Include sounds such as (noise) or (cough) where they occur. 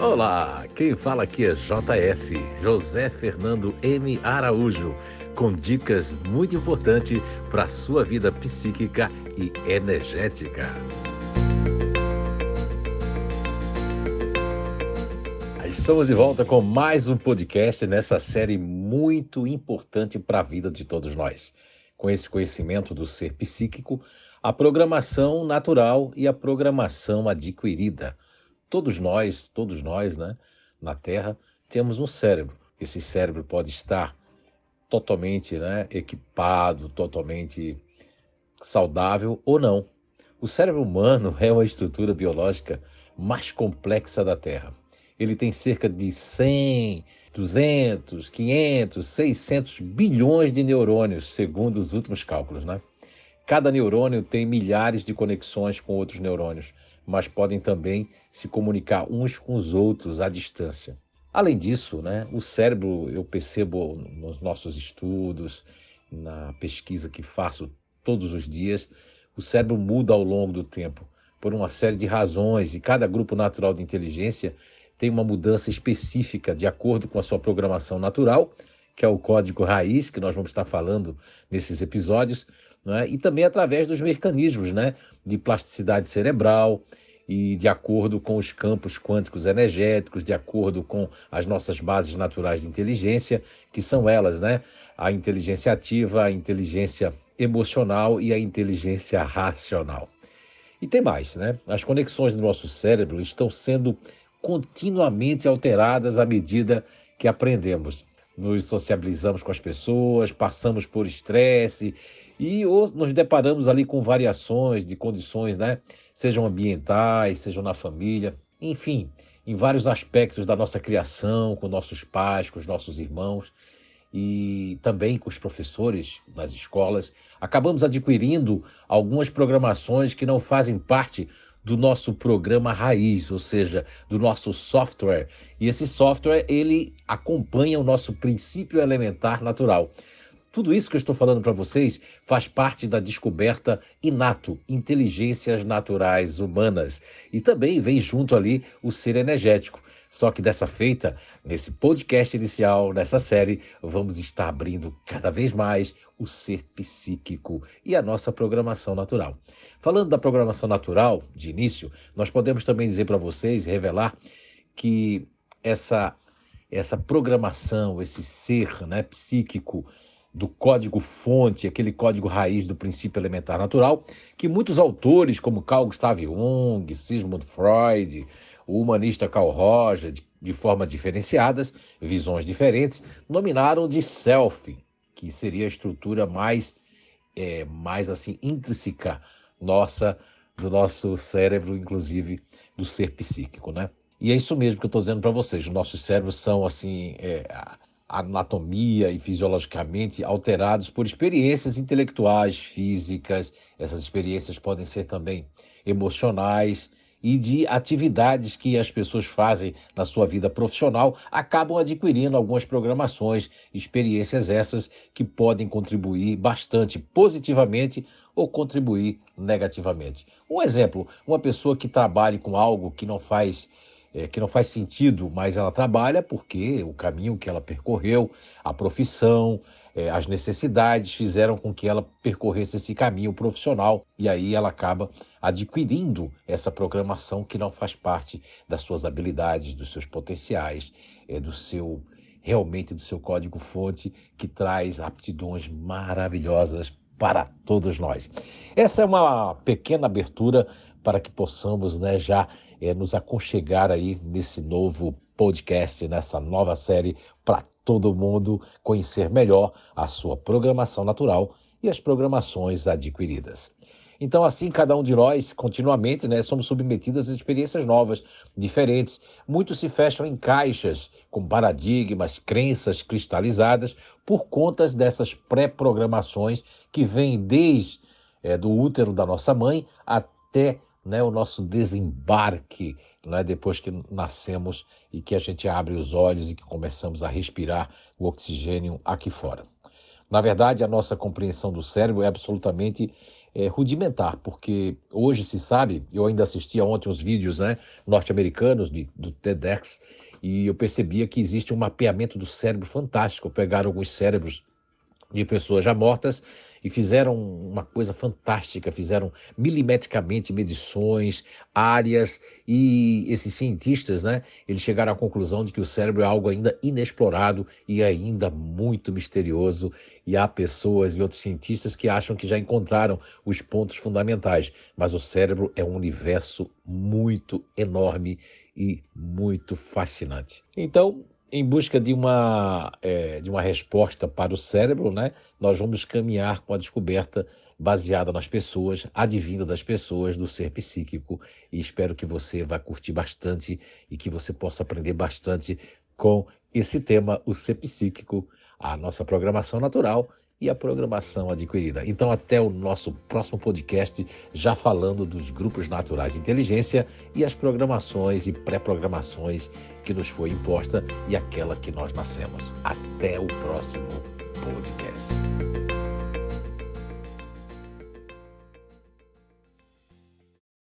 Olá, quem fala aqui é JF, José Fernando M. Araújo, com dicas muito importantes para a sua vida psíquica e energética. Estamos de volta com mais um podcast nessa série muito importante para a vida de todos nós. Com esse conhecimento do ser psíquico, a programação natural e a programação adquirida. Todos nós, todos nós, né, na Terra, temos um cérebro. Esse cérebro pode estar totalmente né, equipado, totalmente saudável ou não. O cérebro humano (laughs) é uma estrutura biológica mais complexa da Terra. Ele tem cerca de 100, 200, 500, 600 bilhões de neurônios, segundo os últimos cálculos, né? Cada neurônio tem milhares de conexões com outros neurônios, mas podem também se comunicar uns com os outros à distância. Além disso, né, o cérebro, eu percebo nos nossos estudos, na pesquisa que faço todos os dias, o cérebro muda ao longo do tempo por uma série de razões e cada grupo natural de inteligência tem uma mudança específica de acordo com a sua programação natural, que é o código raiz, que nós vamos estar falando nesses episódios, né? e também através dos mecanismos né? de plasticidade cerebral e de acordo com os campos quânticos energéticos, de acordo com as nossas bases naturais de inteligência, que são elas, né? A inteligência ativa, a inteligência emocional e a inteligência racional. E tem mais, né? As conexões do nosso cérebro estão sendo continuamente alteradas à medida que aprendemos. Nos sociabilizamos com as pessoas, passamos por estresse e nos deparamos ali com variações de condições, né? Sejam ambientais, sejam na família, enfim, em vários aspectos da nossa criação, com nossos pais, com os nossos irmãos e também com os professores nas escolas, acabamos adquirindo algumas programações que não fazem parte do nosso programa raiz, ou seja, do nosso software. E esse software, ele acompanha o nosso princípio elementar natural. Tudo isso que eu estou falando para vocês faz parte da descoberta inato, inteligências naturais humanas. E também vem junto ali o ser energético. Só que dessa feita, nesse podcast inicial, nessa série, vamos estar abrindo cada vez mais o ser psíquico e a nossa programação natural. Falando da programação natural, de início, nós podemos também dizer para vocês, revelar que essa essa programação, esse ser né, psíquico do código fonte, aquele código raiz do princípio elementar natural, que muitos autores, como Carl Gustav Jung, Sigmund Freud, o humanista Carl Roger, de, de forma diferenciadas, visões diferentes, nominaram de self, que seria a estrutura mais, é, mais assim intrínseca nossa, do nosso cérebro, inclusive do ser psíquico, né? E é isso mesmo que eu estou dizendo para vocês. Os nossos cérebros são assim é, anatomia e fisiologicamente alterados por experiências intelectuais, físicas. Essas experiências podem ser também emocionais e de atividades que as pessoas fazem na sua vida profissional, acabam adquirindo algumas programações, experiências essas que podem contribuir bastante positivamente ou contribuir negativamente. Um exemplo, uma pessoa que trabalhe com algo que não faz é, que não faz sentido, mas ela trabalha porque o caminho que ela percorreu, a profissão, é, as necessidades fizeram com que ela percorresse esse caminho profissional e aí ela acaba adquirindo essa programação que não faz parte das suas habilidades, dos seus potenciais, é, do seu realmente do seu código fonte que traz aptidões maravilhosas para todos nós. Essa é uma pequena abertura para que possamos né, já é, nos aconchegar aí nesse novo podcast, nessa nova série para todo mundo conhecer melhor a sua programação natural e as programações adquiridas. Então, assim, cada um de nós, continuamente, né, somos submetidos a experiências novas, diferentes. Muitos se fecham em caixas, com paradigmas, crenças cristalizadas, por conta dessas pré-programações que vêm desde é, do útero da nossa mãe até né, o nosso desembarque né, depois que nascemos e que a gente abre os olhos e que começamos a respirar o oxigênio aqui fora. Na verdade, a nossa compreensão do cérebro é absolutamente é, rudimentar, porque hoje se sabe, eu ainda assistia ontem os vídeos né, norte-americanos do TEDx, e eu percebia que existe um mapeamento do cérebro fantástico. Pegaram alguns cérebros de pessoas já mortas e fizeram uma coisa fantástica, fizeram milimetricamente medições, áreas, e esses cientistas, né, eles chegaram à conclusão de que o cérebro é algo ainda inexplorado e ainda muito misterioso, e há pessoas e outros cientistas que acham que já encontraram os pontos fundamentais, mas o cérebro é um universo muito enorme e muito fascinante. Então, em busca de uma, é, de uma resposta para o cérebro, né, nós vamos caminhar com a descoberta baseada nas pessoas, advinda das pessoas, do ser psíquico, e espero que você vá curtir bastante e que você possa aprender bastante com esse tema, o ser psíquico, a nossa programação natural e a programação adquirida. Então, até o nosso próximo podcast, já falando dos grupos naturais de inteligência e as programações e pré-programações que nos foi imposta e aquela que nós nascemos. Até o próximo podcast.